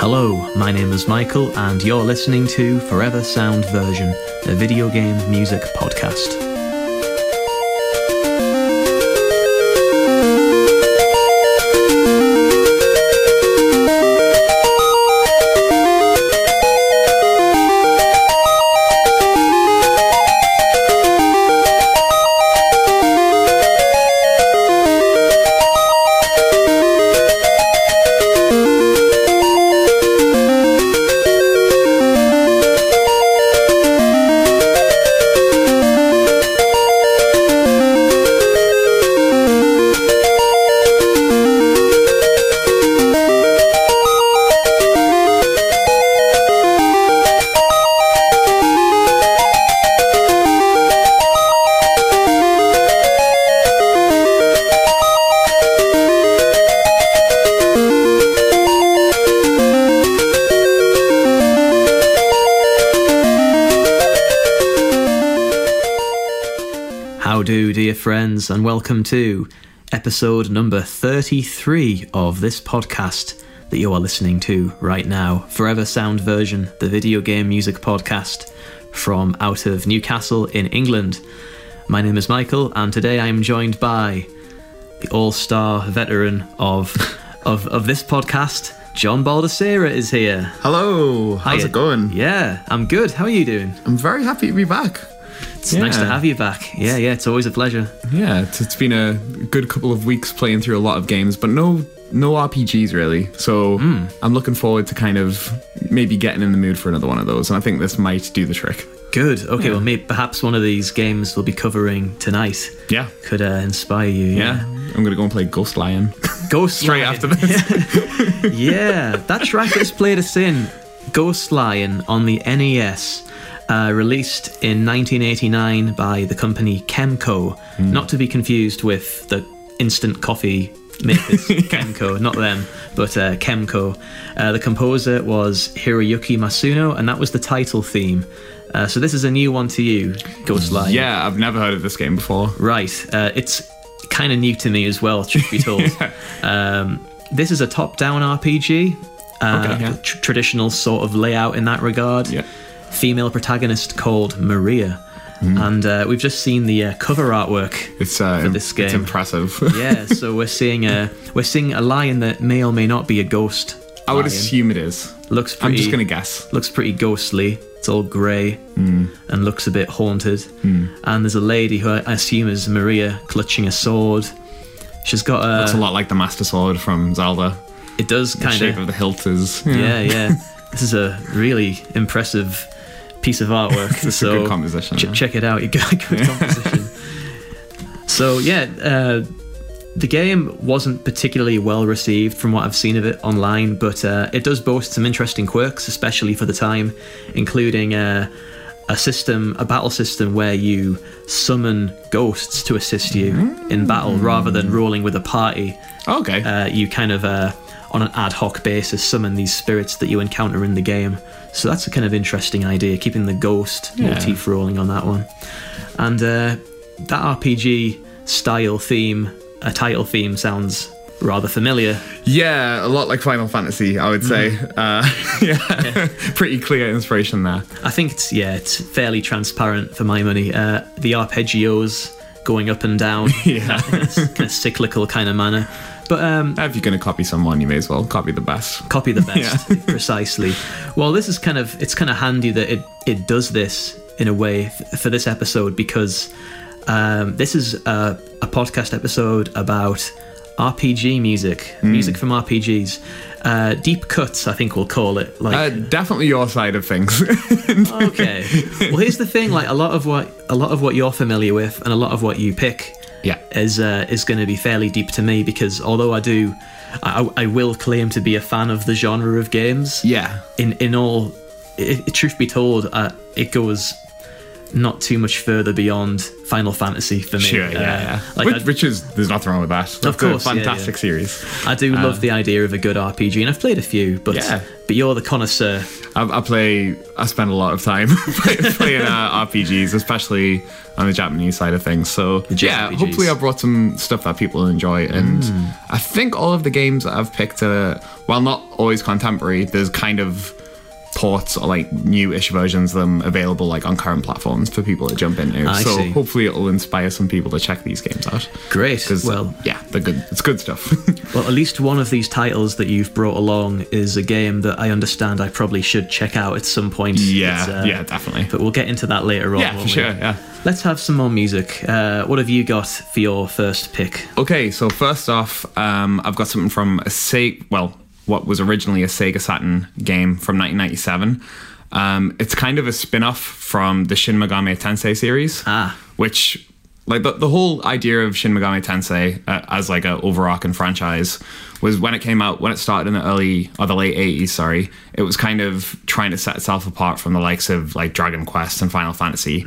Hello, my name is Michael, and you're listening to Forever Sound Version, a video game music podcast. Friends, and welcome to episode number 33 of this podcast that you are listening to right now. Forever Sound Version, the video game music podcast from out of Newcastle in England. My name is Michael, and today I am joined by the all star veteran of, of, of this podcast. John Baldacera is here. Hello, how's Hiya. it going? Yeah, I'm good. How are you doing? I'm very happy to be back. It's nice to have you back. Yeah, yeah, it's always a pleasure. Yeah, it's, it's been a good couple of weeks playing through a lot of games, but no no RPGs really. So Hmm. I'm looking forward to kind of maybe getting in the mood for another one of those, and I think this might do the trick. Good. Okay, well, maybe perhaps one of these games we'll be covering tonight Yeah, could uh, inspire you. yeah. I'm gonna go and play Ghost Lion Ghost straight Lion. after this. yeah, that's right. Let's play this in. Ghost Lion on the NES, uh, released in 1989 by the company Kemco, not to be confused with the instant coffee makers Kenco, not them, but uh, Kemco. Uh, the composer was Hiroyuki Masuno, and that was the title theme. Uh, so this is a new one to you, Ghost Lion. yeah, I've never heard of this game before. Right. Uh, it's kind of new to me as well, truth be told. um, this is a top down RPG. Uh, Okay, yeah. tr- traditional sort of layout in that regard. Yeah. Female protagonist called Maria. Hmm. And uh, we've just seen the uh, cover artwork. It's uh, For this game. it's impressive. Yeah, so we're seeing a we're seeing a lion that may or may not be a ghost. I would assume it is. looks pretty. I'm just gonna guess. looks pretty ghostly. It's all grey Hmm. and looks a bit haunted. And there's a lady who I assume is Maria clutching a sword. She's got a. It's a lot like the Master Sword from Zelda. it does The kind shape of. of the hilt is Yeah, yeah. this is a really impressive piece of artwork. a so good composition, ch- yeah. check it out. You got a good composition. so yeah, uh, the game wasn't particularly well received from what I've seen of it online, but uh, it does boast some interesting quirks, especially for the time, including. Uh, a system, a battle system where you summon ghosts to assist you in battle rather than rolling with a party Okay. uh, you kind of uh, on an ad hoc basis summon these spirits that you encounter in the game. So that's a kind of interesting idea, keeping the ghost Yeah. motif rolling on that one. And uh, that RPG style theme, a title theme, sounds rather familiar. Yeah, a lot like Final Fantasy, I would say. Uh, yeah, pretty clear inspiration there. I think it's yeah, it's fairly transparent for my money. Uh, the arpeggios going up and down, Yeah. in a kind of cyclical kind of manner. But um, If you're going to copy someone, you may as well copy the best. copy the best precisely. Well this is kind of it's kind of handy that it it does this in a way f- for this episode because um, this is a, a podcast episode about rpg music music from rpgs uh, deep cuts i think we'll call it like Uh, definitely your side of things. okay. Well here's the thing like a lot of what a lot of what you're familiar with and a lot of what you pick yeah. is uh, is going to be fairly deep to me because although I do, I, I will claim to be a fan of the genre of games. Yeah. In in all, i i- truth be told, uh, it goes not too much further beyond Final Fantasy for me. Sure, yeah, Uh, yeah. Like which, I- which is there's nothing wrong with that. That's course, a fantastic yeah. series. I do love the idea of a good RPG, and I've played a few, but Yeah. but you're the connoisseur. I, I play. I spend a lot of time playing uh, RPGs, especially on the Japanese side of things. So yeah, JRPGs. hopefully I brought some stuff that people enjoy, and Hmm. I think all of the games that I've picked, are, while not always contemporary, there's kind of ports or like new-ish versions of them available like on current platforms for people to jump into. I so see. hopefully it'll inspire some people to check these games out. Great. Well, yeah, they're good. It's good stuff. well, at least one of these titles that you've brought along is a game that I understand I probably should check out at some point. yeah, uh, yeah, definitely. But we'll get into that later on. Yeah, won't for we? sure. Yeah. Let's have some more music. Uh, what have you got for your first pick? Okay, so first off, um, I've got something from a Sega, well, what was originally a Sega Saturn game from 1997. Um, it's kind of a spin off from the Shin Megami Tensei series, Ah. which, like, the, the whole idea of Shin Megami Tensei uh, as like a overarching franchise was when it came out, when it started in the early or the late 80s, sorry, it was kind of trying to set itself apart from the likes of like Dragon Quest and Final Fantasy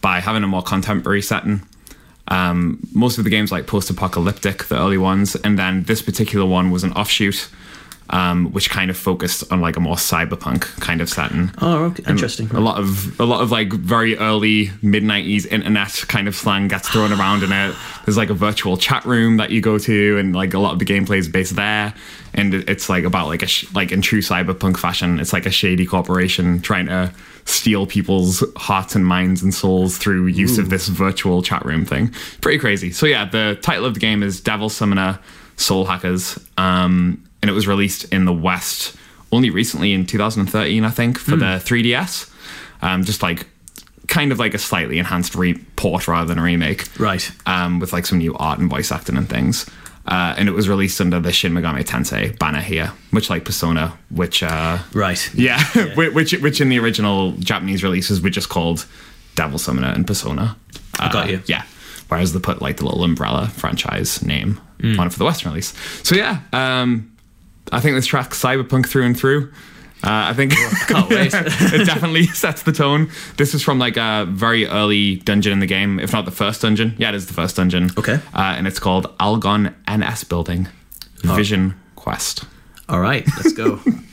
by having a more contemporary setting. Um, most of the games like post-apocalyptic, the early ones, and then this particular one was an offshoot, um, which kind of focused on like a more cyberpunk kind of setting. Oh, okay. interesting. A lot of a lot of like very early mid '90s internet kind of slang gets thrown around in it. There's like a virtual chat room that you go to, and like a lot of the gameplay is based there. And it's like about like a sh- like in true cyberpunk fashion, it's like a shady corporation trying to steal people's hearts and minds and souls through use of this virtual chat room thing. Pretty crazy. So yeah, the title of the game is Devil Summoner Soul Hackers, um, and it was released in the West only recently in 2013, I think, for the 3DS. Um, just like kind of like a slightly enhanced re- port rather than a remake, Right. um, with like some new art and voice acting and things. Uh, and it was released under the Shin Megami Tensei banner here, much like Persona, which uh, Right. yeah, whi- which which in the original Japanese releases were just called Devil Summoner and Persona. I got Uh, you. Yeah. Whereas they put like the little umbrella franchise name Mm. on it for the Western release. So yeah, um, I think this track's cyberpunk through and through. Uh, I think wait. it definitely sets the tone. This is from like a very early dungeon in the game, if not the first dungeon. Yeah, it is the first dungeon. Okay. Uh, and it's called Algon NS Building Vision Quest. All right. Let's go.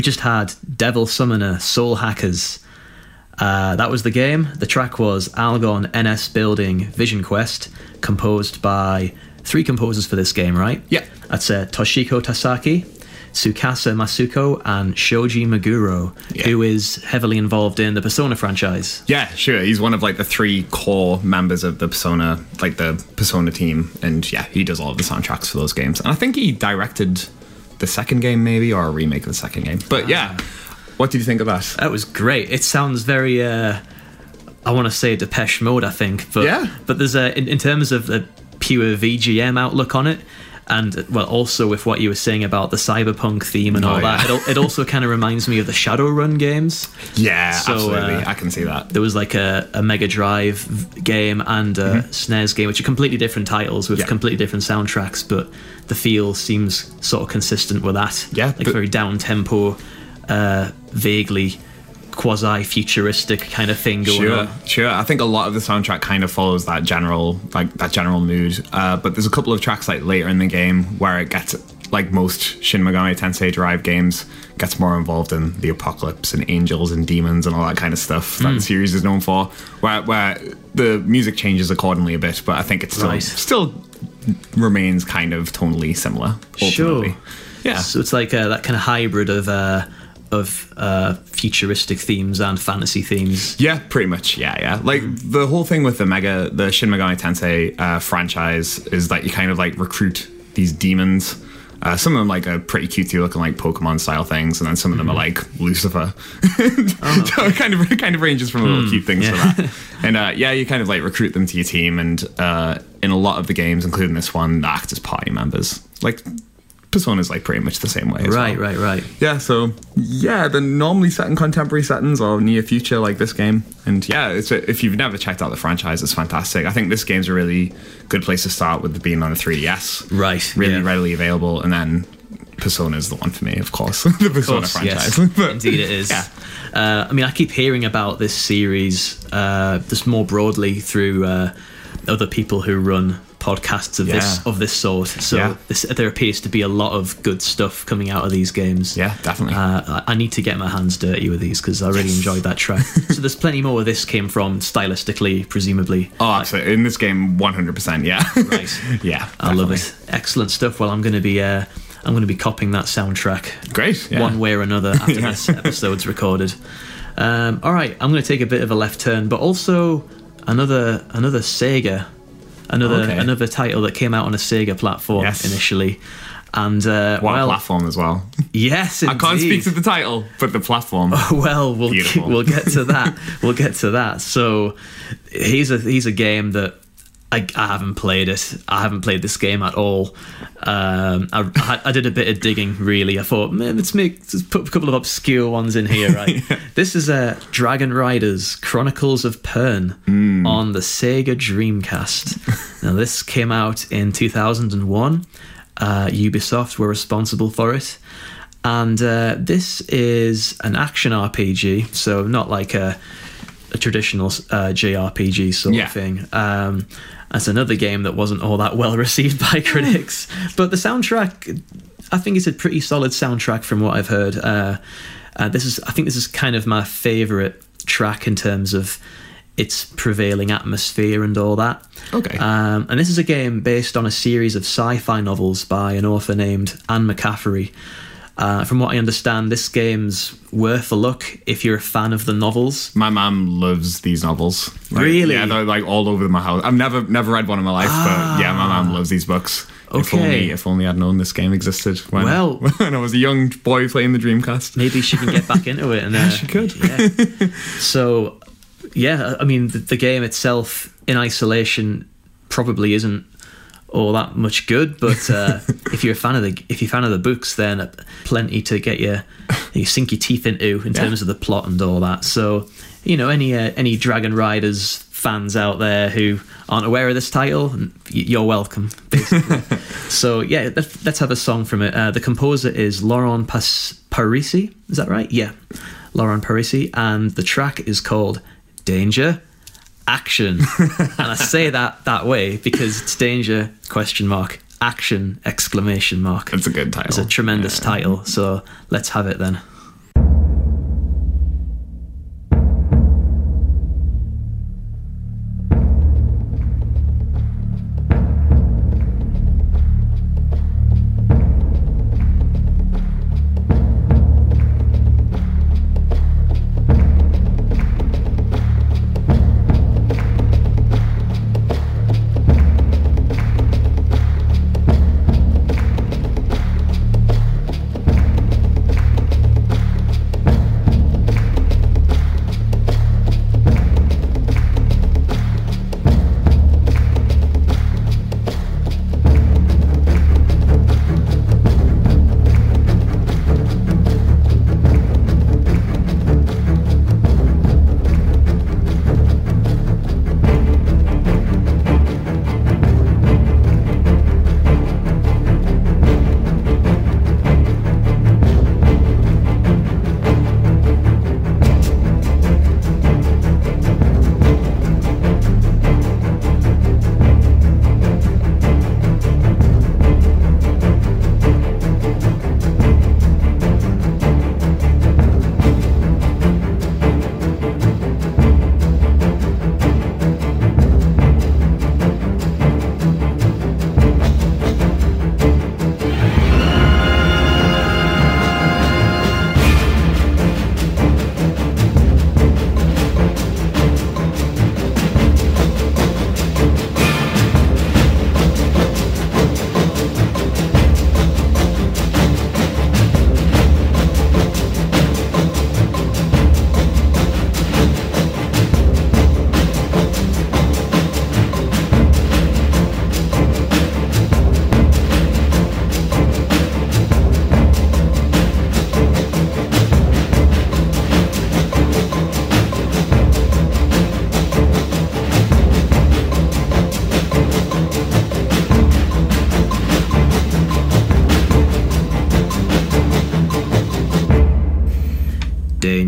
We just had Devil Summoner Soul Hackers. Uh, that was the game. The track was Algon NS Building Vision Quest, composed by three composers for this game, right? Yeah. That's uh, Toshiko Tasaki, Tsukasa Masuko and Shoji Meguro, Yeah. who is heavily involved in the Persona franchise. Yeah, sure. He's one of like the three core members of the Persona, like the Persona team, and yeah, he does all of the soundtracks for those games. And I think he directed the second game, maybe, or a remake of the second game. But yeah, what did you think of that? That was great. It sounds very, uh, I want to say Depeche Mode, I think. But, Yeah. But there's a, in, in terms of the pure VGM outlook on it, and well, also with what you were saying about the cyberpunk theme and Oh, all that, it, it also kind of reminds me of the Shadowrun games. Yeah, So, absolutely. uh, I can see that. There was like a, a Mega Drive game and a SNES game, which are completely different titles with Mm-hmm. Yeah. completely different soundtracks, but the feel seems sort of consistent with that. Yeah, like but- very down tempo, uh, vaguely quasi futuristic kind of thing going Sure, on. sure. I think a lot of the soundtrack kind of follows that general, like that general mood. Uh, but there's a couple of tracks like later in the game where it gets, like most Shin Megami Tensei derived games, gets more involved in the apocalypse and angels and demons and all that kind of stuff that Hmm. the series is known for. Where where the music changes accordingly a bit, but I think it still Right. still remains kind of tonally similar. Ultimately. Sure. Yeah. So it's like uh, that kind of hybrid of uh, of uh, futuristic themes and fantasy themes. Yeah, pretty much. Yeah, yeah. Like the whole thing with the Mega, the Shin Megami Tensei uh, franchise is that you kind of like recruit these demons. Uh, some of them like are pretty cutesy looking like Pokemon style things, and then some of them are like Lucifer. so it kind of it kind of ranges from little cute things Oh, yeah. to that. And uh, yeah, you kind of like recruit them to your team, and uh, in a lot of the games, including this one, act as party members. Like Persona's like pretty much the same way. As Right, well. right, right. Yeah, so yeah, they're normally set in contemporary settings or near future like this game. And yeah, it's a, if you've never checked out the franchise, it's fantastic. I think this game's a really good place to start with being on the 3DS. Right, Really yeah. readily available. And then Persona is the one for me, of course. the Persona course, franchise. yes. But- Indeed, it is. Yeah. Uh, I mean, I keep hearing about this series uh, just more broadly through uh, other people who run podcasts of this of this sort. So Yeah. this, there appears to be a lot of good stuff coming out of these games. Yeah, definitely. Uh, I- need to get my hands dirty with these because I really enjoyed that track. so there's plenty more where this came from, stylistically, presumably. oh, absolutely. In this game, 100%. Yeah. Right. yeah. I love it. Excellent stuff. Well, I'm going to be uh, I'm going to be copying that soundtrack Great. Yeah. one way or another after Yeah. this episode's recorded. Um, all right, I'm going to take a bit of a left turn, but also another another Sega, another Okay. another title that came out on a Sega platform Yes. initially, and uh, What a well, platform as well. yes, I can't speak to the title, but the platform. well, we'll Beautiful. we'll get to that. we'll get to that. So he's a he's a game that I, I haven't played it. I haven't played this game at all. Um, I, I did a bit of digging. Really, I thought "Man, let's make let's put a couple of obscure ones in here. Right. This is uh, Dragon Riders Chronicles of Pern on the Sega Dreamcast. now this came out in 2001. Uh, Ubisoft were responsible for it. And uh, this is an action RPG, so not like a, a traditional uh, JRPG sort Yeah. of thing. Um, that's another game that wasn't all that well received by critics. but the soundtrack, I think it's a pretty solid soundtrack from what I've heard. Uh, uh, this is, I think, this is kind of my favorite track in terms of its prevailing atmosphere and all that. Okay. Um, and this is a game based on a series of sci-fi novels by an author named Anne McCaffrey. Uh, from what I understand, this game's worth a look if you're a fan of the novels. My mom loves these novels. Like, Really? Yeah, they're like all over my house. I've never never read one in my life, but yeah, my mom loves these books. If Ah. Okay. only if only I'd known this game existed when, Well- when I was a young boy playing the Dreamcast. Maybe she can get back into it. And, uh, she could. Yeah. So, yeah, I mean, the, the game itself in isolation probably isn't all that much good. But uh, if you're a fan of the if you're a fan of the books, then plenty to get you you sink your teeth into in Yeah. terms of the plot and all that. So, you know, any uh, any Dragon Riders fans out there who aren't aware of this title, you're welcome. Basically. so yeah, let's, let's have a song from it. Uh, the composer is Laurent Pas- Parisi. Is that right? Yeah, Laurent Parisi, and the track is called Danger Action. and I say that that way because it's danger question mark action exclamation mark. It's a good title. It's a tremendous Yeah. title. So let's have it then.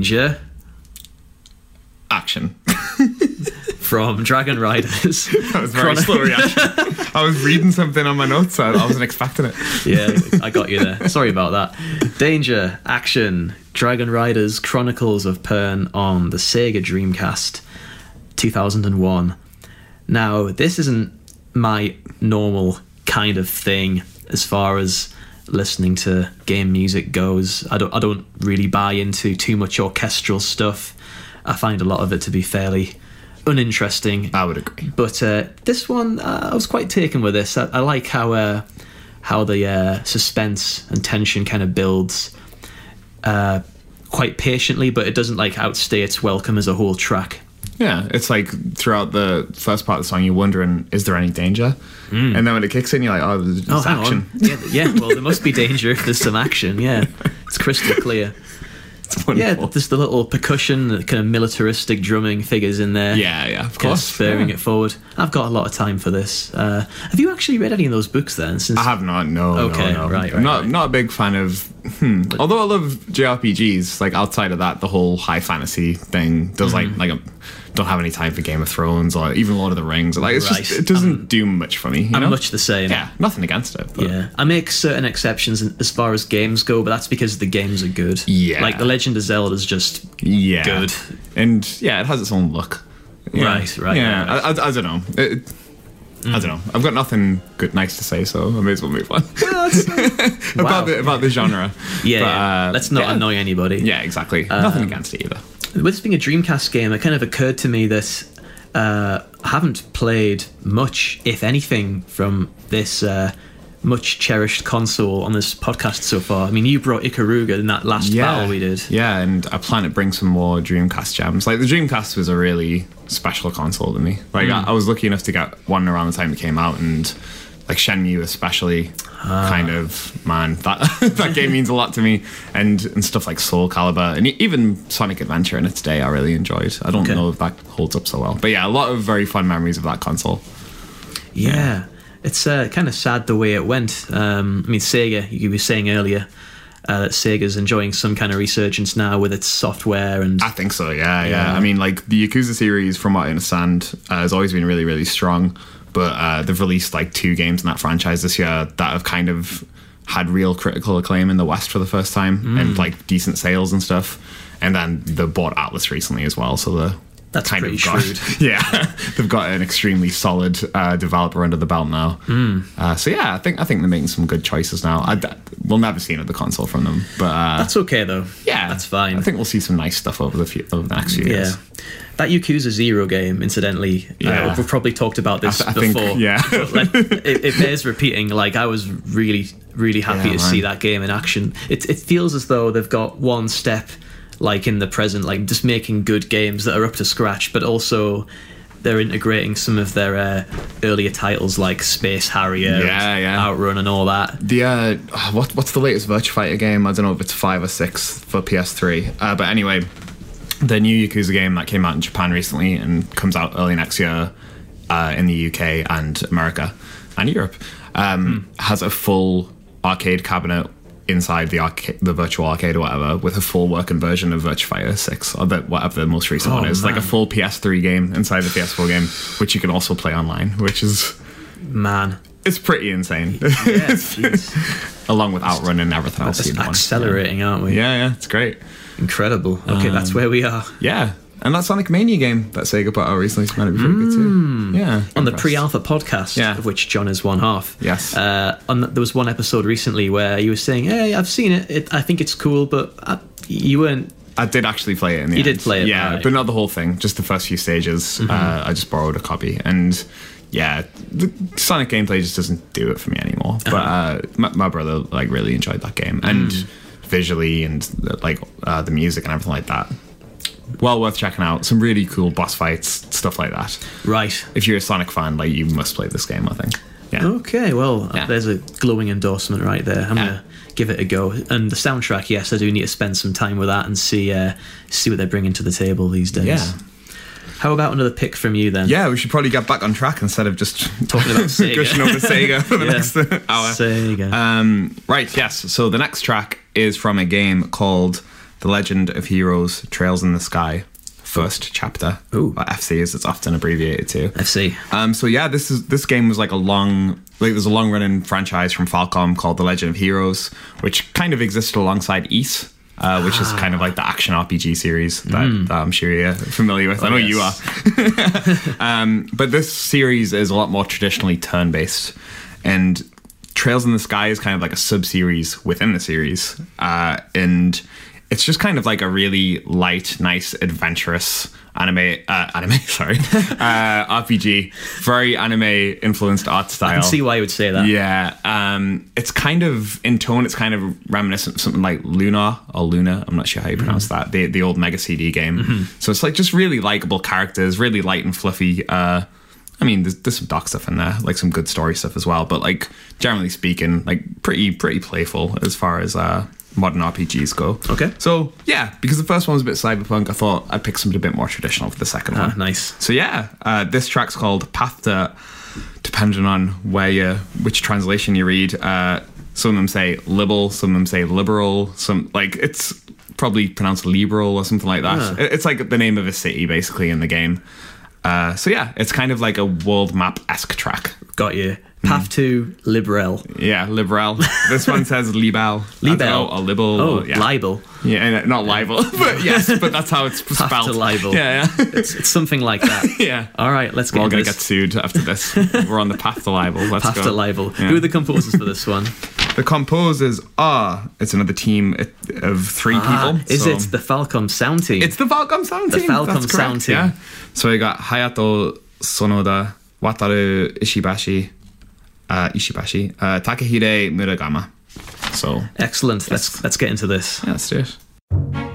Danger Action. from Dragon Riders. That was very Chrono- slow reaction. I was reading something on my notes. I, I wasn't expecting it. yeah, I got you there. Sorry about that. Danger, action, Dragon Riders Chronicles of Pern on the Sega Dreamcast 2001. Now, this isn't my normal kind of thing as far as listening to game music goes. I don't I don't really buy into too much orchestral stuff. I find a lot of it to be fairly uninteresting. I would agree. But uh, this one, uh, I was quite taken with this. I, I like how uh, how the uh, suspense and tension kind of builds uh, quite patiently, but it doesn't like outstay its welcome as a whole track. Yeah, it's like throughout the first part of the song, you're wondering, is there any danger? And then when it kicks in, you're like, oh, there's Hmm. Oh, action. Yeah, yeah, well, there must be danger if there's some action. Yeah, it's crystal clear. It's Yeah, there's the little percussion, the kind of militaristic drumming figures in there. Yeah, yeah, of course. spurring yeah. it forward. I've got a lot of time for this. Uh, have you actually read any of those books then? Since I have not. No. Okay, no, no. right, right, I'm not right. not a big fan of. Hmm. Although I love JRPGs, like outside of that, the whole high fantasy thing does Mm-hmm. like like I don't have any time for Game of Thrones or even Lord of the Rings. Like it's Right. just it doesn't do much for me. You I'm know? much the same. yeah, nothing against it. But Yeah, I make certain exceptions as far as games go, but that's because the games are good. Yeah. like The Legend of Zelda is just yeah, Good. and yeah, it has its own look. Yeah. Right, right, Yeah, right, Mm. I, I, I don't know. It, I don't know. I've got nothing good, nice to say, so I may as well move on Wow. about the about the genre. yeah. But, uh, Let's not yeah. annoy anybody. Yeah, exactly. nothing against it either. With this being a Dreamcast game, it kind of occurred to me that uh, I haven't played much, if anything, from this uh, much cherished console on this podcast so far. I mean, you brought Ikaruga in that last battle we did. Yeah, and I plan to bring some more Dreamcast jams. Like the Dreamcast was a really special console to me. Like Hmm. I, I was lucky enough to get one around the time it came out, and like Shenmue especially, Ah. kind of man that that game means a lot to me. And and stuff like Soul Calibur and even Sonic Adventure in its day, I really enjoyed. I don't Okay. know if that holds up so well, but yeah, a lot of very fun memories of that console. Yeah, it's uh, kind of sad the way it went. Um, I mean, Sega, you were saying earlier uh, that Sega's enjoying some kind of resurgence now with its software and I think so. Yeah, yeah. Yeah. I mean, like the Yakuza series, from what I understand, uh, has always been really, really strong. But uh, they've released like two games in that franchise this year that have kind of had real critical acclaim in the West for the first time Mm. and like decent sales and stuff. And then they bought Atlus recently as well, so the That's kind pretty of got, shrewd. yeah, they've got an extremely solid uh, developer under the belt now. Hmm. Uh, so yeah, I think I think they're making some good choices now. I, we'll never see another console from them, but uh, that's okay though. yeah, that's fine. I think we'll see some nice stuff over the few, over the next few years. yeah. years. That Yakuza Zero game, incidentally, Yeah. uh, we've probably talked about this I I think- before. yeah. like, it, it bears repeating. Like I was really, really happy Yeah, to see that game in action. It it feels as though they've got one step, like in the present, like just making good games that are up to scratch, but also they're integrating some of their uh, earlier titles like Space Harrier, Yeah, yeah. Outrun, and all that. The uh, what what's the latest Virtua Fighter game? I don't know if it's five or six for PS3. Uh, but anyway, the new Yakuza game that came out in Japan recently and comes out early next year uh, in the UK and America and Europe um, has a full arcade cabinet inside the arcade, the virtual arcade or whatever, with a full working version of Virtua Fighter Six or the, whatever the most recent Oh, one is, like a full PS3 game inside the PS4 game, which you can also play online, which is Man, it's pretty insane. yeah, along with Outrun and everything else. Just in one. accelerating, aren't we? Yeah, yeah, it's great. Incredible. Okay, Um, that's where we are. Yeah, and that Sonic Mania game that Sega put out recently is going to be pretty good too. Yeah, Hmm. on the pre-alpha podcast Yeah. of which john is one half Yes. uh, on the, there was one episode recently where you were saying hey i've seen it, it i think it's cool but I, you weren't I did actually play it in the You end. did play it, yeah, right. Mm-hmm. but not the whole thing, just the first few stages. Uh, I just borrowed a copy, and yeah, the Sonic gameplay just doesn't do it for me anymore. But Uh-huh. uh, my, my brother like really enjoyed that game, and Mm. visually and like uh, the music and everything like that. Well worth checking out. Some really cool boss fights, stuff like that. right If you're a Sonic fan, like you must play this game. I think. Yeah. okay well Yeah. there's a glowing endorsement right there i'm Yeah. gonna give it a go and the soundtrack yes i do need to spend some time with that and see uh, see what they're bringing to the table these days Yeah. how about another pick from you then Yeah, we should probably get back on track instead of just Talking about Sega. gushing over Sega for the Yeah. next hour. Sega. Um, right, yes. So the next track is from a game called The Legend of Heroes Trails in the Sky, first chapter. Ooh. Or FC as it's often abbreviated to. FC. Um, so yeah, this is this game was like a long, like there's a long running franchise from Falcom called The Legend of Heroes, which kind of existed alongside Ys. Uh, which is kind of like the action RPG series that, that I'm sure you're familiar with. I know you are. um, but this series is a lot more traditionally turn based, and Trails in the Sky is kind of like a sub series within the series, uh, and it's just kind of like a really light, nice, adventurous anime, uh, anime, sorry, uh, RPG, very anime influenced art style. I can see why you would say that. Yeah, um, it's kind of in tone. It's kind of reminiscent of something like Luna or Luna. I'm not sure how you pronounce Mm-hmm. that. The the old Mega CD game. So it's like just really likable characters, really light and fluffy. Uh, I mean, there's, there's some dark stuff in there, like some good story stuff as well. But like generally speaking, like pretty pretty playful as far as uh, modern RPGs go. Okay. So yeah, because the first one was a bit cyberpunk, I thought I'd pick something a bit more traditional for the second Ah, one. nice. So yeah, uh, this track's called Path to, depending on where you, which translation you read. Uh, some of them say liberal, some of them say liberal. Some like it's probably pronounced liberal or something like that. Ah. It- It's like the name of a city basically in the game. Uh, so yeah, it's kind of like a world map esque track. Got you. Path to Liberl. Yeah, liberal. this one says libel. Libel. or libel. Oh, or- yeah. libel. Yeah, uh, not libel, but yes, but that's how it's Path spelled. to libel. Yeah, yeah. It's, it's something like that. Yeah. All right, let's get We're all gonna get sued after this. We're on the path to libel. Let's Path go. to libel. Yeah. Who are the composers for this one? The composers are. It's another team of three Ah, people. is so- it the Falcom sound team? It's the Falcom sound The team. Falcom That's correct, sound team. Yeah. So we got Hayato Sonoda, Wataru Ishibashi, uh, Ishibashi, uh, Takehide Muragama. So Excellent. Let's let's get into this. yeah, let's do it.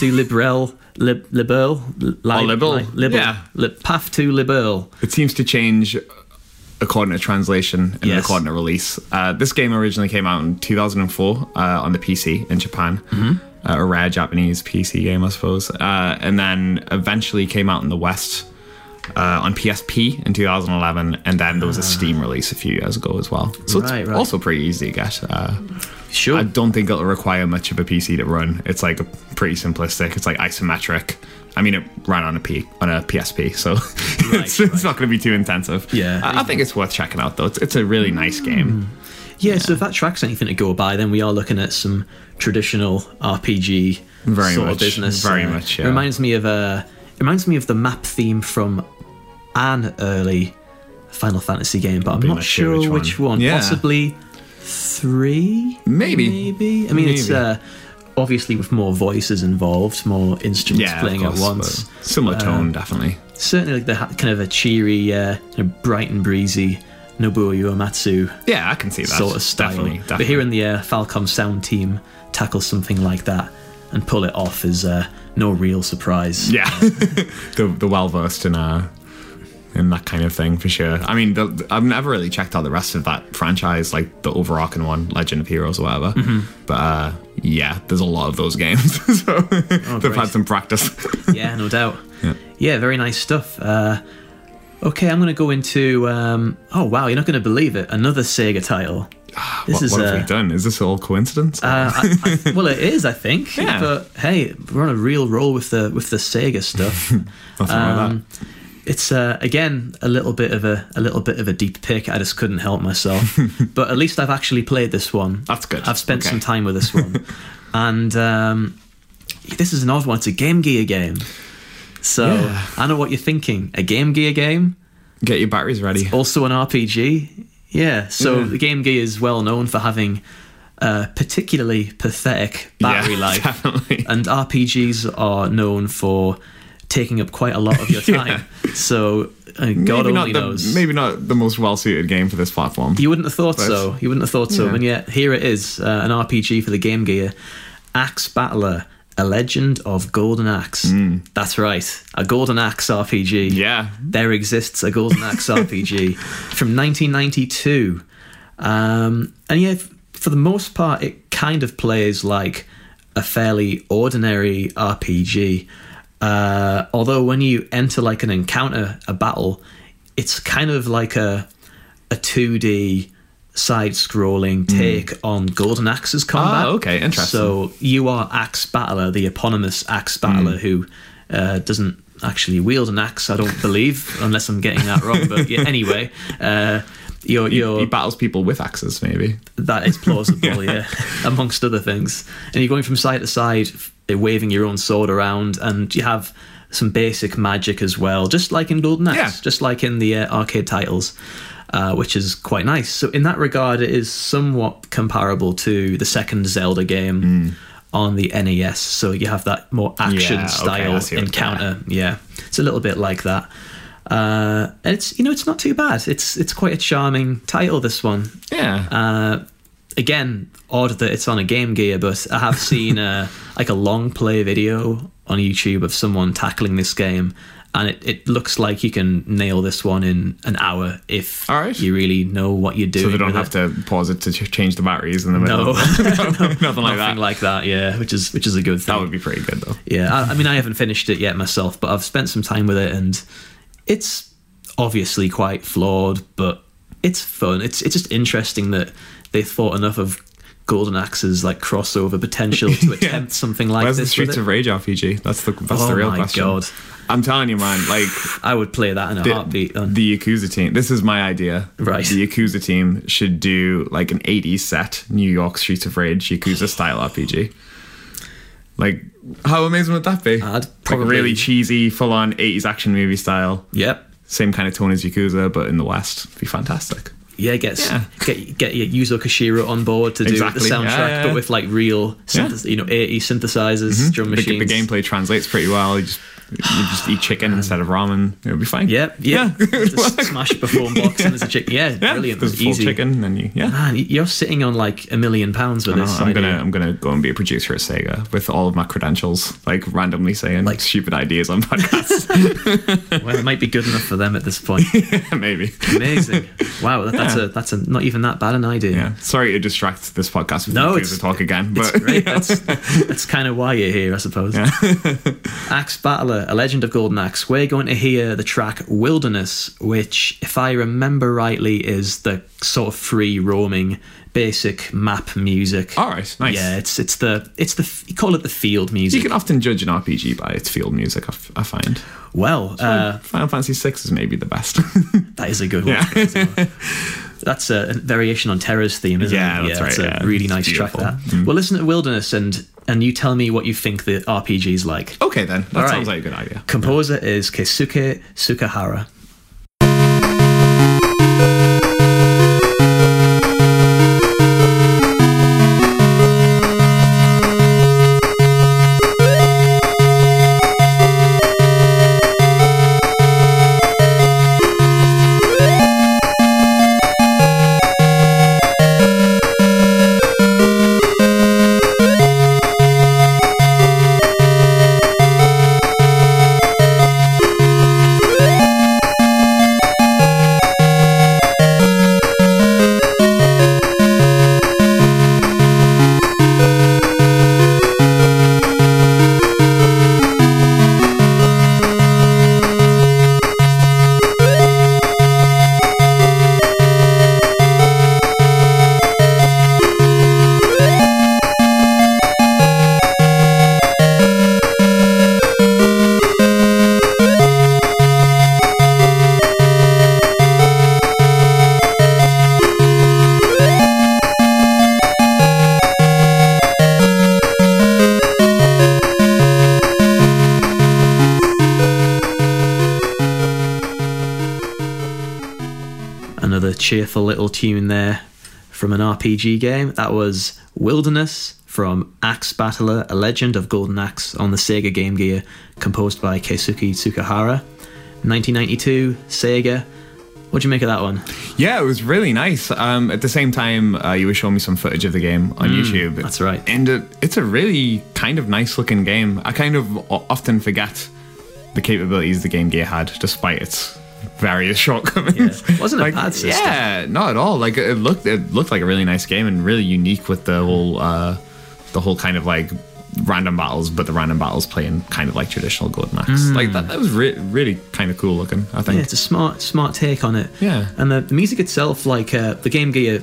To Liberl. Lib, liberal, li, Oh, liberal? li- liberal, Yeah. li- path to liberal. It seems to change according to translation and Yes. according to release. Uh, this game originally came out in 2004 uh, on the PC in Japan. Mm-hmm. Uh, a rare Japanese PC game, I suppose. Uh, and then eventually came out in the West uh, on PSP in 2011. And then there was a Steam release a few years ago as well. So Right, it's right. also pretty easy to get. Uh, Sure. I don't think it'll require much of a PC to run. It's like pretty simplistic. It's like isometric. I mean, it ran on a P on a PSP, so it's, it's not going to be too intensive. Yeah. I, I think it's worth checking out though. It's, it's a really nice game. yeah, so if that track's anything to go by, then we are looking at some traditional RPG Very sort much, of business. very Uh, much, It yeah. reminds me of a. It reminds me of the map theme from an early Final Fantasy game, but I'm not sure which which one. one. Yeah. Possibly three. Maybe. Maybe. I mean, it's uh, obviously with more voices involved, more instruments Yeah, playing course, at once. but similar tone, definitely. Certainly, like the kind of a cheery, uh, kind of bright and breezy Nobuo Uematsu Yeah, I can see that. sort of style. Definitely, But definitely. hearing the uh, Falcom sound team tackle something like that and pull it off is uh, no real surprise. yeah, the the well versed in uh in that kind of thing for sure. I mean, the, I've never really checked out the rest of that franchise, like the overarching one, Legend of Heroes or whatever. Mm-hmm. But uh, yeah, there's a lot of those games, so they've Oh, great. had some practice. yeah, no doubt. Yeah. Yeah, very nice stuff. Uh, okay, I'm going to go into. Um, oh wow, you're not going to believe it. Another Sega title. This what is what have uh, we done? Is this all coincidence? Uh, I, I, well, it is, I think. Yeah. But hey, we're on a real roll with the with the Sega stuff. Nothing um, with that. It's uh, again a little bit of a a little bit of a deep pick. I just couldn't help myself. but at least I've actually played this one. That's good. I've spent Okay. some time with this one, and um, this is an odd one. It's a Game Gear game. So Yeah. I know what you're thinking. A Game Gear game, Get your batteries ready. also an RPG. Yeah. So Yeah. the Game Gear is well known for having uh, particularly pathetic battery yeah, life, definitely. and RPGs are known for taking up quite a lot of your Yeah. time. So uh, God maybe only not the, knows. maybe not the most well suited game for this platform. You wouldn't have thought But- so. You wouldn't have thought so. Yeah. And yet, here it is uh, an RPG for the Game Gear Axe Battler, A Legend of Golden Axe. That's right, a Golden Axe RPG. Mm. Yeah. There exists a Golden Axe RPG from 1992. Um, and yeah, for the most part, it kind of plays like a fairly ordinary RPG. Uh, although when you enter like an encounter, a battle, it's kind of like a a 2D side-scrolling take on Golden Axe's combat. Hmm. Ah, okay, interesting. So you are Axe Battler, the eponymous Axe Battler, Hmm. who uh, doesn't actually wield an axe, I don't believe, unless I'm getting that wrong. But yeah, anyway, uh, you're, He, you're he battles people with axes, maybe. that is plausible, yeah. amongst other things. And you're going from side to side, f- waving your own sword around, and you have some basic magic as well, just like in Golden Axe, Yeah. just like in the uh, arcade titles, uh, which is quite nice. So in that regard, it is somewhat comparable to the second Zelda game. On the NES, so you have that more action. Yeah, style what- encounter. Yeah, it's a little bit like that. Uh, and it's you know it's not too bad. It's it's quite a charming title. This one, Yeah. uh, again, odd that it's on a Game Gear, but I have seen uh, like a long play video on YouTube of someone tackling this game, and it, it looks like you can nail this one in an hour if right. you really know what you're doing. so they don't have it. to pause it to change the batteries in the middle. No, nothing like that. nothing that. like that. Yeah, which is which is a good thing. that would be pretty good though. Yeah, I, I mean, I haven't finished it yet myself, but I've spent some time with it, and it's obviously quite flawed, but it's fun. It's it's just interesting that they thought enough of Golden Axe's like crossover potential to attempt something like Where's the this. Streets of. Rage RPG? That's the that's Oh the real my question. God. I'm telling you, man. Like I would play that in a the, heartbeat. on- the Yakuza team. This is my idea. Right. The Yakuza team should do like an 80s set New York Streets of Rage Yakuza style RPG. Like, how amazing would that be? I'd like probably- really cheesy, full on 80s action movie style. yep. Same kind of tone as Yakuza, but in the West. Be fantastic. Yeah, get Yeah. get get your Yuzo Koshiro on board to do Exactly. the soundtrack, Yeah, yeah, but with like real, synth- you know, 80 synthesizers, mm-hmm. drum The, machines. the gameplay translates pretty well. You just You just eat chicken instead of ramen. It'll be fine. Yep, yeah. Just smash up a phone box and there's a chicken. Yeah, Yeah, brilliant. There's full easy. chicken, and you, yeah. Man, you're sitting on like a million pounds with this. I'm idea. gonna I'm gonna go and be a producer at Sega with all of my credentials, like randomly saying Like- stupid ideas on podcasts. Well, it might be good enough for them at this point. Maybe. Amazing. Wow, that, that's Yeah. a that's a not even that bad an idea. Yeah. Sorry to distract this podcast with No, it's- to talk again, It's but great. That's, that's kind of why you're here, I suppose. Axe Battler, A Legend of Golden Axe. We're going to hear the track Wilderness, which, if I remember rightly, is the sort of free roaming basic map music. all right, nice. Yeah, it's it's the it's the you call it the field music. You can often judge an RPG by its field music. I, f- I find well, uh, Final Fantasy VI is maybe the best. that is a good one. Yeah. That's a variation on Terra's theme, isn't Yeah, it? that's it's right, a yeah. really nice track. beautiful. Mm. That. Well, listen to Wilderness and and you tell me what you think the RPG is like. okay, then that All right. sounds like a good idea. Composer is Keisuke Tsukahara. From an RPG game. That was Wilderness from Axe Battler, A Legend of Golden Axe on the Sega Game Gear, composed by Keisuke Tsukahara. 1992, Sega. What'd you make of that one? Yeah, it was really nice. Um, at the same time, uh, you were showing me some footage of the game on YouTube. Mm, that's right. And it, it's a really kind of nice looking game. I kind of often forget the capabilities the Game Gear had, despite its various shortcomings. Yeah. Wasn't a bad system. Yeah, not at all. Like it looked, it looked like a really nice game and really unique with the whole, uh, the whole kind of like random battles, but the random battles playing kind of like traditional Golden Axe. Like that, that was re- really kind of cool looking. I think. Mm. Yeah, it's a smart, smart take on it. Yeah. and the, the music itself, like uh, the Game Gear,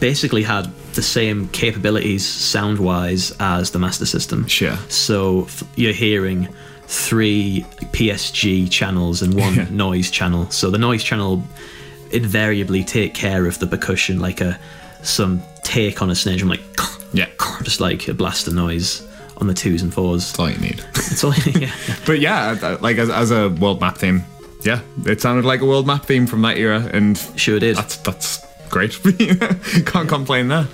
basically had the same capabilities sound-wise as the Master System. Sure. So f- you're hearing three PSG channels and one Yeah. noise channel. So the noise channel invariably take care of the percussion, like a some take on a snare drum, like Yeah. just like a blast of noise on the twos and fours. That's all you need. It's all, yeah. But yeah, like as, as a world map theme, yeah, it sounded like a world map theme from that era, and Sure did. that's that's great. Can't complain there.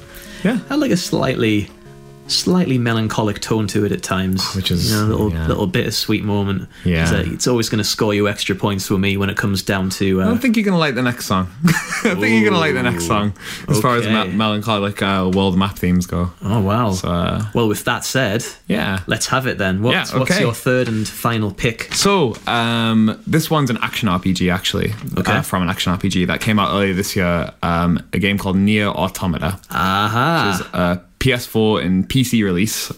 Yeah, had like a slightly slightly melancholic tone to it at times Which is- you know, a little yeah. little bittersweet moment Yeah. it's, uh, it's always going to score you extra points for me when it comes down to I uh, don't think you're gonna like the next song. I think you're gonna like the next song as far as Okay. me- melancholic uh, world map themes go. oh wow So uh, well with that said yeah. let's have it then what's, Yeah, what's your third and final pick So, um, this one's an action RPG actually, Okay. uh, from an action RPG that came out earlier this year. Um, a game called Nier Automata. aha a PS4 and PC release,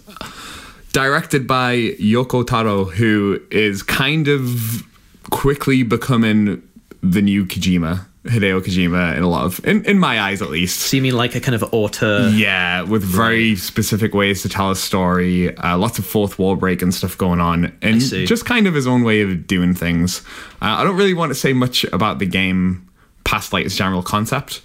directed by Yoko Taro, who is kind of quickly becoming the new Kojima, Hideo Kojima, in a lot of, in, in my eyes at least. so you mean like a kind of auteur Yeah, with very specific ways to tell a story, uh, lots of fourth wall break and stuff going on, and just kind of his own way of doing things. Uh, I don't really want to say much about the game past like its general concept.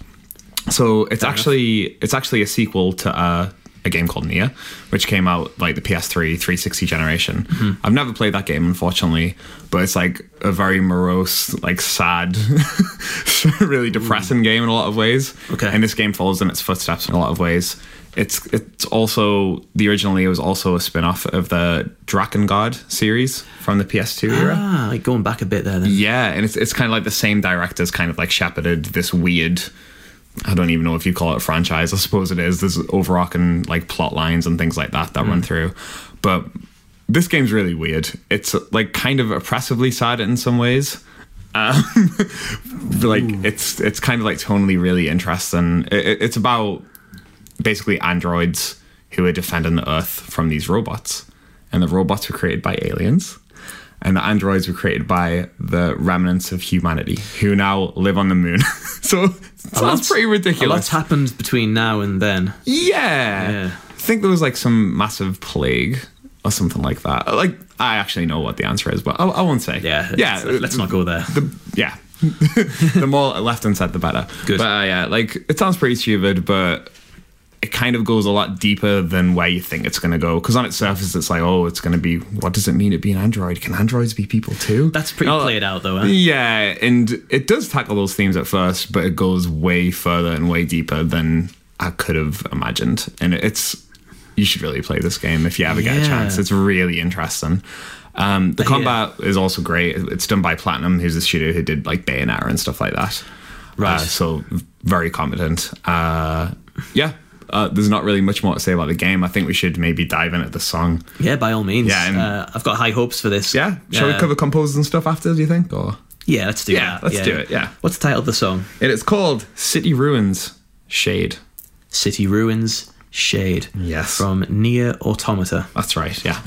So it's actually it's actually a sequel to uh, a game called Nier, which came out like the PS3 360 generation. Mm-hmm. I've never played that game, unfortunately, but it's like a very morose, like sad, really depressing game in a lot of ways. Okay. And this game follows in its footsteps in a lot of ways. It's it's also the originally it was also a spin-off of the Drakengard series from the PS2 era. Ah, like going back a bit there then. Yeah, and it's it's kind of like the same directors kind of like shepherded this weird. I don't even know if you call it a franchise. I suppose it is. There's overarching like plot lines and things like that that run through, but this game's really weird. It's like kind of oppressively sad in some ways. Um, like it's it's kind of like tonally really interesting. It, it- it's about basically androids who are defending the Earth from these robots, and the robots were created by aliens, and the androids were created by the remnants of humanity who now live on the moon. so it sounds Lots- pretty A ridiculous. lot's happened between now and then. Yeah. Yeah. I think there was like some massive plague or something like that. Like I actually know what the answer is, but I, I won't say. Yeah, yeah. let's- let's not go there. The, yeah. the more left unsaid, the better. Good. But uh, yeah, like it sounds pretty stupid, but it kind of goes a lot deeper than where you think it's going to go. Because on its surface, it's like, oh, it's going to be. What does it mean to be an android? Can androids be people too? That's pretty Oh, played out though, huh? yeah, and it does tackle those themes at first, but it goes way further and way deeper than I could have imagined. And it's you should really play this game if you ever get a chance. It's really interesting. Um, the combat is also great. It's done by Platinum, who's the studio who did like Bayonetta and stuff like that. Right. Uh, so very competent. Uh, yeah. Uh, there's not really much more to say about the game. I think we should maybe dive in at the song. Yeah, by all means. Yeah, and- uh, I've got high hopes for this. Yeah. Shall Uh, we cover composers and stuff after? Do you think? Or Yeah, let's do Yeah, that. let's do it, yeah. What's the title of the song? it's called City Ruins Shade. City Ruins Shade. Yes. From Nier Automata. That's right. Yeah.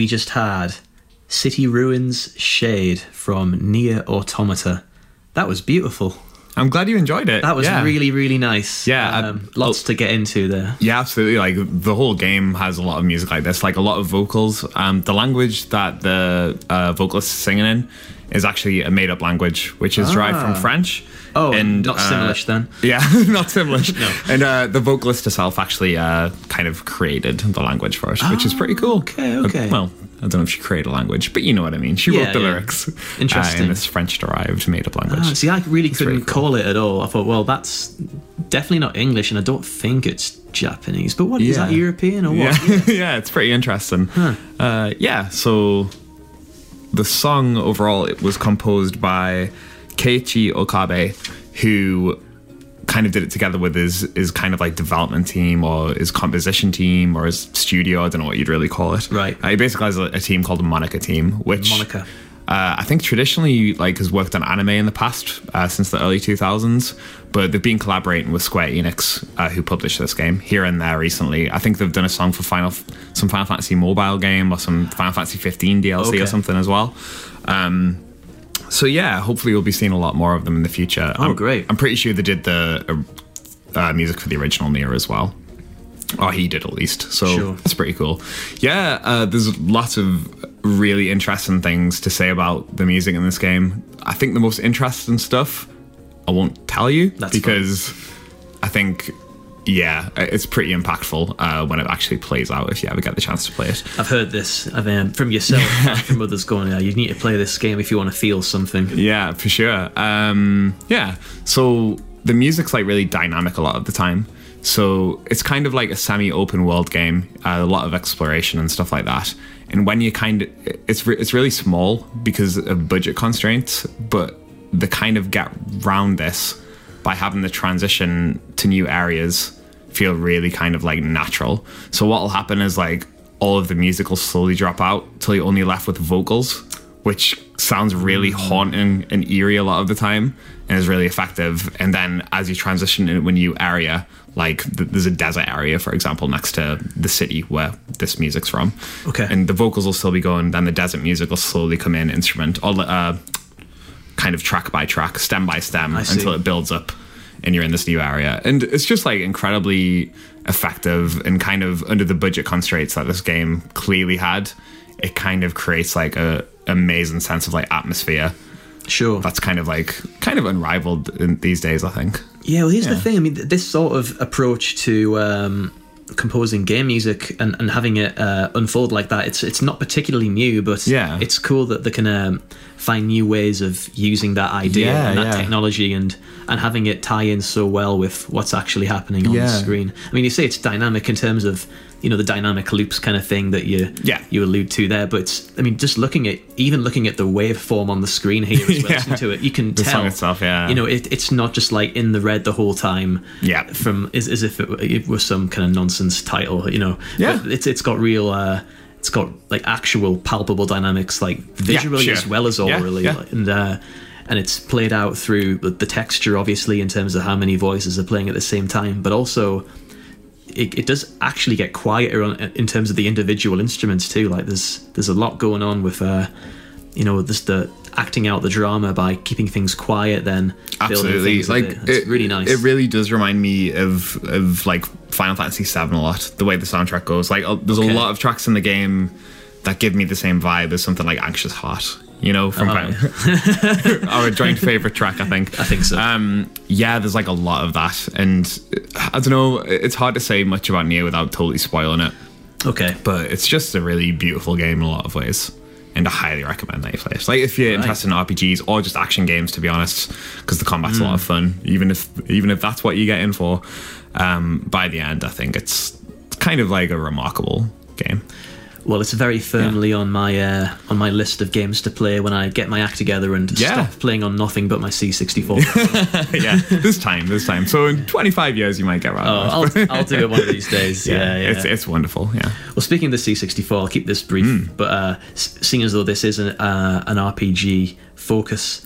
We just had City Ruins Shade from Nier Automata. That was beautiful. I'm glad you enjoyed it. That was Yeah. really, really nice. Yeah, I- Um, lots to get into there. Yeah, absolutely. Like the whole game has a lot of music like this, like a lot of vocals. Um, the language that the uh, vocalist is singing in is actually a made-up language, which is derived from Ah. French. Oh, and not uh, Simlish then. Yeah, not Simlish. no. And uh, the vocalist herself actually uh, kind of created the language for it, which is pretty cool. okay, Uh, okay. well, I don't know if she created a language, but you know what I mean. She Yeah, wrote the yeah. lyrics uh, Interesting. in this French-derived made-up language. Ah, see, I really couldn't very cool. call it at all. I thought, well, that's definitely not English, and I don't think it's Japanese. But what is Yeah. that European or what? yeah, it's pretty interesting. Uh, yeah, so the song overall it was composed by Keiichi Okabe, who kind of did it together with his his kind of like development team or his composition team or his studio. I don't know what you'd really call it. Right. Uh, he basically has a, a team called the MONACA Team, which MONACA. uh, I think traditionally like has worked on anime in the past uh, since the early 2000s, but they've been collaborating with Square Enix, uh, who published this game here and there recently. I think they've done a song for Final, some Final Fantasy mobile game or some Final Fantasy 15 DLC Okay. or something as well. Um, so yeah, hopefully we'll be seeing a lot more of them in the future. Oh, I'm, great. I'm pretty sure they did the uh, uh, music for the original Nier as well. Oh, he did at least. So Sure. that's pretty cool. Yeah, uh, there's lots of really interesting things to say about the music in this game. I think the most interesting stuff I won't tell you That's because I think, yeah, it's pretty impactful uh, when it actually plays out if you ever get the chance to play it. I've heard this I've, um, from yourself from others going, yeah, you need to play this game if you want to feel something. Yeah, for sure. Um, yeah. So the music's like really dynamic a lot of the time. So it's kind of like a semi-open world game, uh, a lot of exploration and stuff like that. And when you kind of, it's re- it's really small because of budget constraints, but they kind of get round this by having the transition to new areas feel really kind of like natural. So what will happen is like all of the music will slowly drop out till you're only left with vocals, which sounds really haunting and eerie a lot of the time and is really effective. And then as you transition into a new area, like th- there's a desert area, for example, next to the city where this music's from. Okay. And the vocals will still be going, then the desert music will slowly come in, instrument, or uh, kind of track by track, stem by stem, until it builds up and you're in this new area. And it's just like incredibly effective and kind of under the budget constraints that this game clearly had, it kind of creates like a amazing sense of like atmosphere Sure. that's kind of like kind of unrivaled in these days, I think. Yeah, well, here's the thing. I mean, th- this sort of approach to um, composing game music and, and having it uh, unfold like that, it's it's not particularly new, but Yeah. it's cool that they can um, find new ways of using that idea Yeah, and that yeah. technology and and having it tie in so well with what's actually happening on the screen. I mean, you say it's dynamic in terms of you know the dynamic loops kind of thing that you Yeah. you allude to there, but I mean, just looking at even looking at the waveform on the screen here as well, Yeah. listening to it, you can The tell itself, yeah. you know it, it's not just like in the red the whole time Yeah. from as, as if it, it was some kind of nonsense title you know Yeah. But it's it's got real uh it's got like actual palpable dynamics like visually sure. as well as Yeah, orally yeah. and uh and it's played out through the texture obviously in terms of how many voices are playing at the same time but also it, it does actually get quieter on, in terms of the individual instruments too like there's there's a lot going on with uh you know just the acting out the drama by keeping things quiet then Absolutely, like bit. it's really nice It really does remind me of of like Final Fantasy VII a lot. The way the soundtrack goes, like uh, there's Okay. a lot of tracks in the game that give me the same vibe as something like Anxious Heart. You know, from Oh, our joint favorite track, I think. I think so. Um, yeah, there's like a lot of that, and I don't know. It's hard to say much about Neo without totally spoiling it, okay but it's just a really beautiful game in a lot of ways. And I highly recommend that you play it. Like if you're Right. interested in RPGs or just action games, to be honest, because the combat's a lot of fun. Even if even if that's what you get in for, um, by the end, I think it's kind of like a remarkable game. Well, it's very firmly on my uh, on my list of games to play when I get my act together and Yeah. stop playing on nothing but my C64. yeah, this time, this time. So in 25 years, you might get around. oh. I'll, I'll do it one of these days. Yeah, yeah. it's it's wonderful. Yeah. well, speaking of the C64, I'll keep this brief. Hmm. But uh, seeing as though this is an, uh, an RPG focus,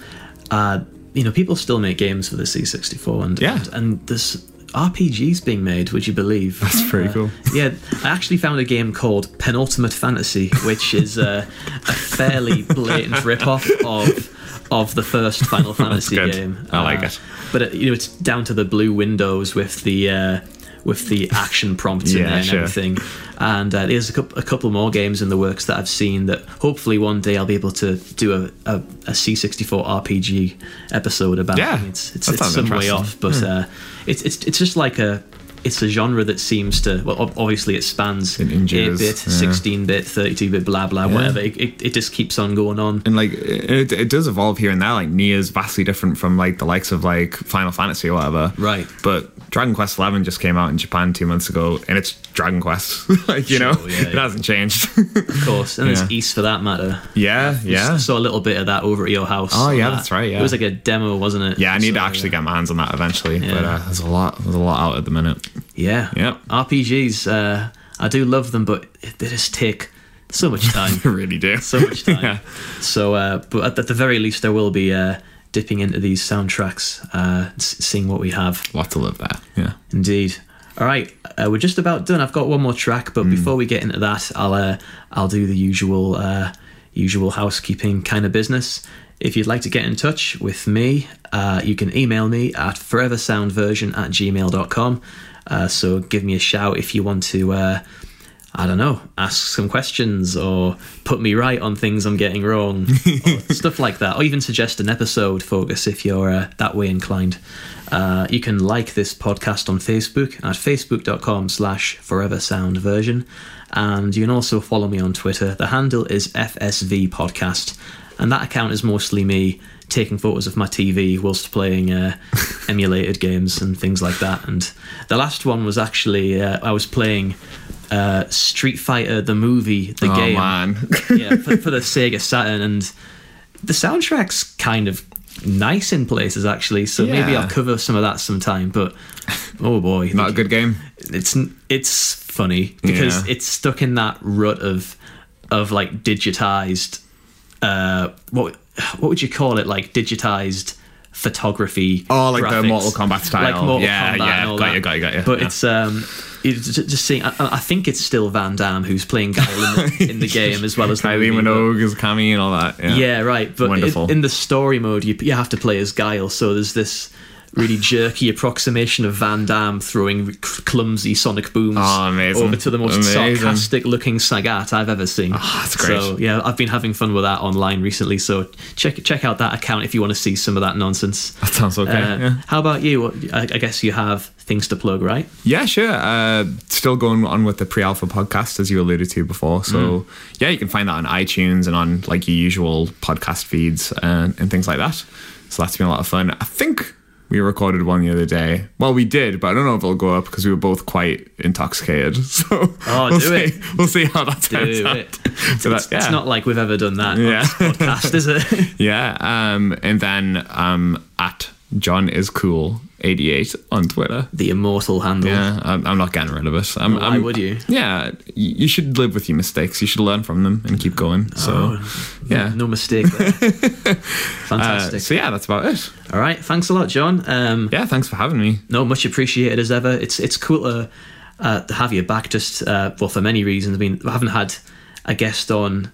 uh, you know, people still make games for the C64, and Yeah. and, and there's RPGs being made. Would you believe? That's pretty cool. Yeah, I actually found a game called Penultimate Fantasy, which is uh, a fairly blatant rip-off of of the first Final Fantasy game. I like Uh, it. But it, you know, it's down to the blue windows with the uh, with the action prompts in Yeah, there and sure. everything. And uh, there's a couple, a couple more games in the works that I've seen that hopefully one day I'll be able to do a, a, a C64 RPG episode about. Yeah, it's it's, it's some way. Hmm. off, but uh, it's it's it's just like a. It's a genre that seems to well, obviously it spans It 8-bit, yeah. 16-bit, 32-bit, blah blah, whatever. It, it, it just keeps on going on. and like it, it does evolve here and there. Like Nier's vastly different from like the likes of like Final Fantasy or whatever. Right. But Dragon Quest Eleven just came out in Japan two months ago, and it's Dragon Quest. like you know, yeah, it yeah. hasn't changed. Of course, and Yeah. there's East for that matter. yeah, yeah. Saw a little bit of that over at your house. Oh, yeah, that. that's right, yeah. it was like a demo, wasn't it? Yeah, I need So, to actually get my hands on that eventually. But uh, there's a lot, there's a lot out at the minute. Yeah, Yeah. RPGs. Uh, I do love them, but they just take so much time. I really do. so much time. Yeah. So, uh, but at, at the very least, I will be uh, dipping into these soundtracks, uh, seeing what we have. Lot to love there. Yeah. Indeed. All right, uh, we're just about done. I've got one more track, but before we get into that, I'll uh, I'll do the usual uh, usual housekeeping kind of business. If you'd like to get in touch with me, uh, you can email me at foreversoundversion at gmail.com. Uh, so give me a shout if you want to, uh, I don't know, ask some questions or put me right on things I'm getting wrong, or stuff like that, or even suggest an episode focus if you're uh, that way inclined. Uh, you can like this podcast on Facebook at facebook.com slash forever sound version. And you can also follow me on Twitter. The handle is FSV Podcast. And that account is mostly me taking photos of my TV whilst playing uh, emulated games and things like that. And the last one was actually, uh, I was playing uh, Street Fighter, the movie, the oh game man. yeah, for, for the Sega Saturn, and the soundtrack's kind of nice in places actually. So maybe I'll cover some of that sometime. But oh boy, Not a good game. it's it's funny because Yeah. it's stuck in that rut of of like digitized. Uh, what what would you call it? Like digitized photography. Oh, like the. Mortal Kombat style. Like Mortal Yeah, Kombat yeah, got that. you, got you, got you. But Yeah. it's um, it's ju- just seeing. I, I think it's still Van Damme who's playing Guile in the, in the game as well as Kylie Minogue is Cammy and all that. Yeah. yeah, right. But in, in the story mode, you you have to play as Guile. So there's this really jerky approximation of Van Damme throwing clumsy sonic booms Oh, over to the most Amazing. sarcastic looking Sagat I've ever seen. Oh, that's great. So yeah, I've been having fun with that online recently. So check check out that account if you want to see some of that nonsense. That sounds okay. Uh, yeah. How about you? I, I guess you have things to plug, right? Yeah, sure. Uh, still going on with the pre-alpha podcast, as you alluded to before. So Mm. yeah, you can find that on iTunes and on like your usual podcast feeds and, and things like that. So that's been a lot of fun. I think we recorded one the other day. Well, we did, but I don't know if it'll go up because we were both quite intoxicated. So Oh, we'll do see. it. We'll see how that Do turns it. out. So that, It's, it's not like we've ever done that Yeah. podcast, is it? Yeah, um, and then um, at John is cool eighty eight on Twitter. the immortal handle. Yeah, I'm, I'm not getting rid of it. I'm, Why I'm- would you? Yeah, you should live with your mistakes. You should learn from them and keep going. So, yeah. No mistake there. Uh, Fantastic. so yeah, that's about it. All right, thanks a lot, John. Um, Yeah, thanks for having me. No, much appreciated as ever. It's it's cool to, uh, to have you back. Just uh, well, for many reasons. I mean, I haven't had a guest on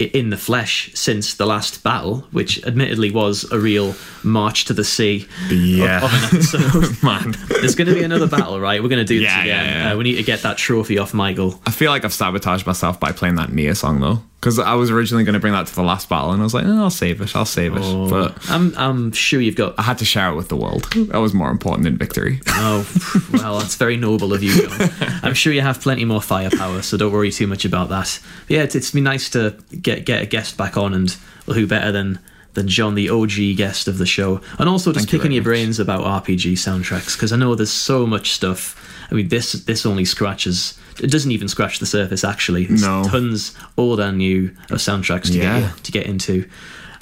in the flesh since the last battle, which admittedly was a real march to the sea Yeah. of, of an episode. Man, There's going to be another battle, right? We're going to do this Yeah, again. yeah, yeah. Uh, we need to get that trophy off Michael. I feel like I've sabotaged myself by playing that Nier song though, because I was originally going to bring that to the last battle, and I was like, oh, I'll save it. I'll save it. Oh. But I'm I'm sure you've got I had to share it with the world. That was more important than victory. Oh, well, that's very noble of you, John. I'm sure you have plenty more firepower, so don't worry too much about that. But yeah, it's, it's been nice to get get a guest back on, and well, who better than than John, the OG guest of the show, and also just Thank picking very your much. brains about RPG soundtracks because I know there's so much stuff. I mean, this this only scratches. It doesn't even scratch the surface. Actually, There's No. tons old and new of soundtracks to Yeah. get to get into.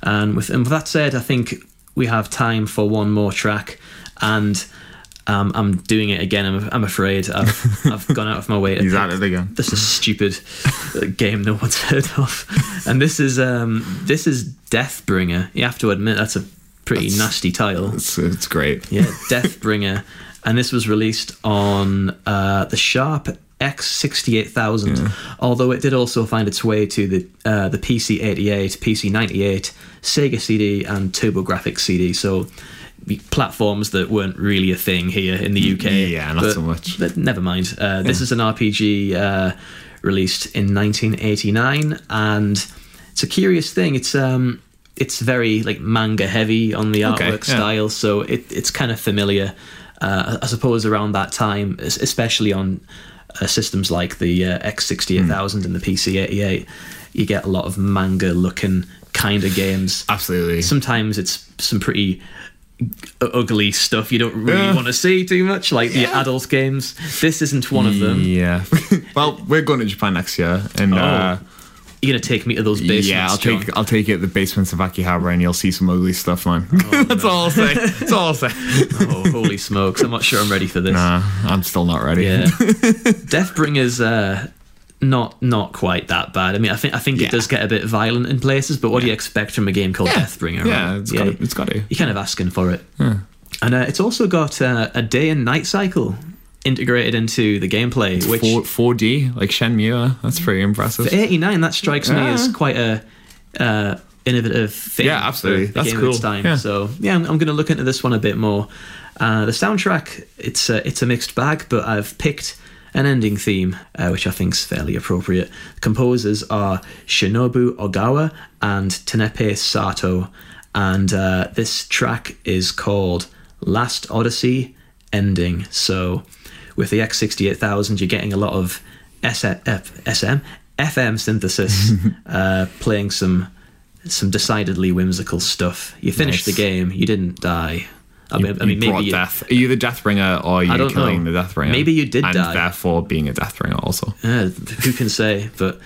And with and with that said, I think we have time for one more track, and um, I'm doing it again. I'm, I'm afraid I've I've gone out of my way. To He's at it again. This is a stupid uh, game no one's heard of, and this is um this is Deathbringer. You have to admit that's a pretty That's- nasty title. It's, it's great. Yeah, Deathbringer. and this was released on uh, the Sharp X68000. Although it did also find its way to the uh, the PC88, PC98, Sega CD, and TurboGrafx CD. So platforms that weren't really a thing here in the UK. Yeah, not But- so much. but never mind. Uh, this is an RPG uh, released in 1989, and it's a curious thing. It's um, it's very like manga heavy on the Okay, artwork yeah. style, so it, it's kind of familiar. Uh, I suppose around that time, especially on uh, systems like the uh, X68000 and the PC88, you get a lot of manga looking kind of games Absolutely. sometimes it's some pretty ugly stuff you don't really Yeah. want to see too much, like the adult games. This isn't one of them. Yeah. well, we're going to Japan next year, and uh, You're gonna take me to those basements, yeah, I'll John. take I'll take you to the basements of Akihabara, and you'll see some ugly stuff, man. That's all I'll say. That's all I'll say. Oh, holy smokes! I'm not sure I'm ready for this. Nah, I'm still not ready. Yeah, Deathbringer's uh, not not quite that bad. I mean, I think I think Yeah. it does get a bit violent in places, but what do you expect from a game called Yeah. Deathbringer? Yeah, right? it's got it's got to. you're kind of asking for it. And uh, it's also got uh, a day and night cycle integrated into the gameplay, which Four, 4D, like Shenmue. That's pretty impressive. For 89, that strikes me as quite a uh, innovative thing. Yeah, absolutely. That's cool. time. Yeah. So yeah, I'm, I'm going to look into this one a bit more. Uh, the soundtrack, it's a, it's a mixed bag, but I've picked an ending theme, uh, which I think is fairly appropriate. Composers are Shinobu Ogawa and Tenepe Sato, and uh, this track is called Last Odyssey Ending. So with the X68000, you're getting a lot of SM, SM FM synthesis, uh, playing some some decidedly whimsical stuff. You finished Nice. the game, you didn't die. I mean, I You mean maybe you, death. Are you the Deathbringer or are you I killing know. the Deathbringer? Maybe you did and die. therefore being a Deathbringer also. Uh, who can say? But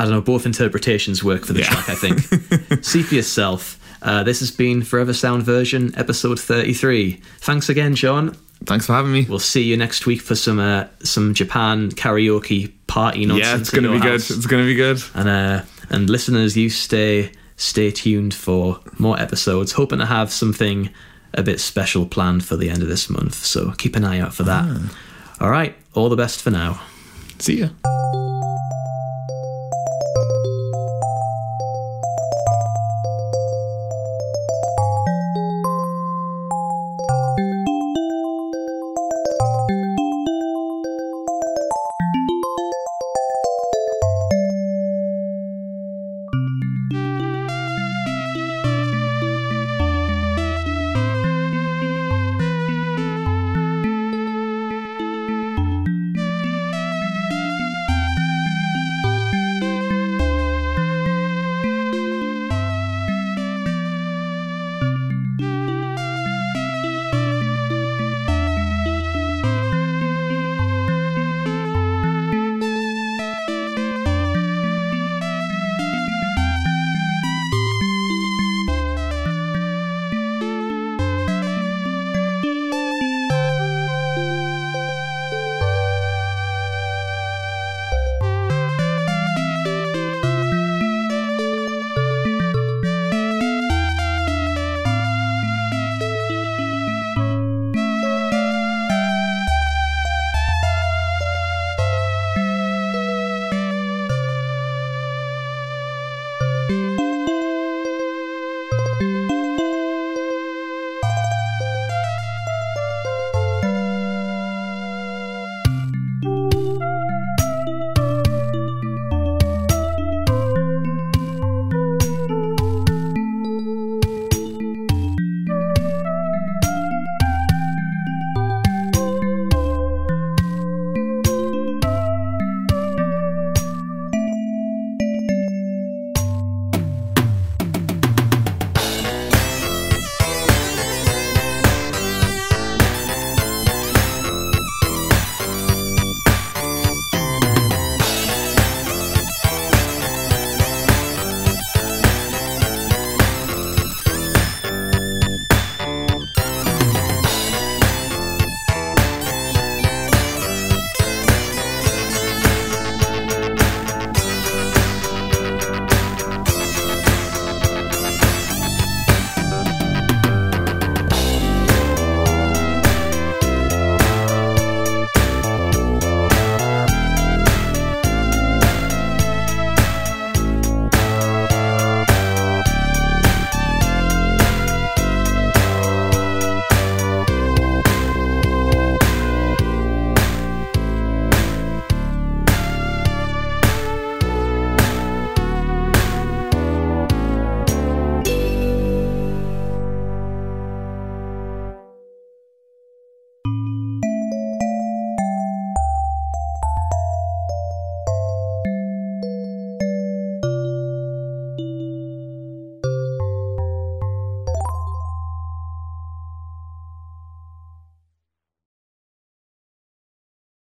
I don't know. Both interpretations work for the Yeah. track. I think. See for yourself. Uh, this has been Forever Sound version episode thirty-three. Thanks again, John. Thanks for having me. We'll see you next week for some uh, some Japan karaoke party nonsense. yeah, it's gonna be good. It's gonna be good. And uh, and listeners, you stay stay tuned for more episodes. Hoping to have something a bit special planned for the end of this month. So keep an eye out for that. All right, all the best for now. See ya.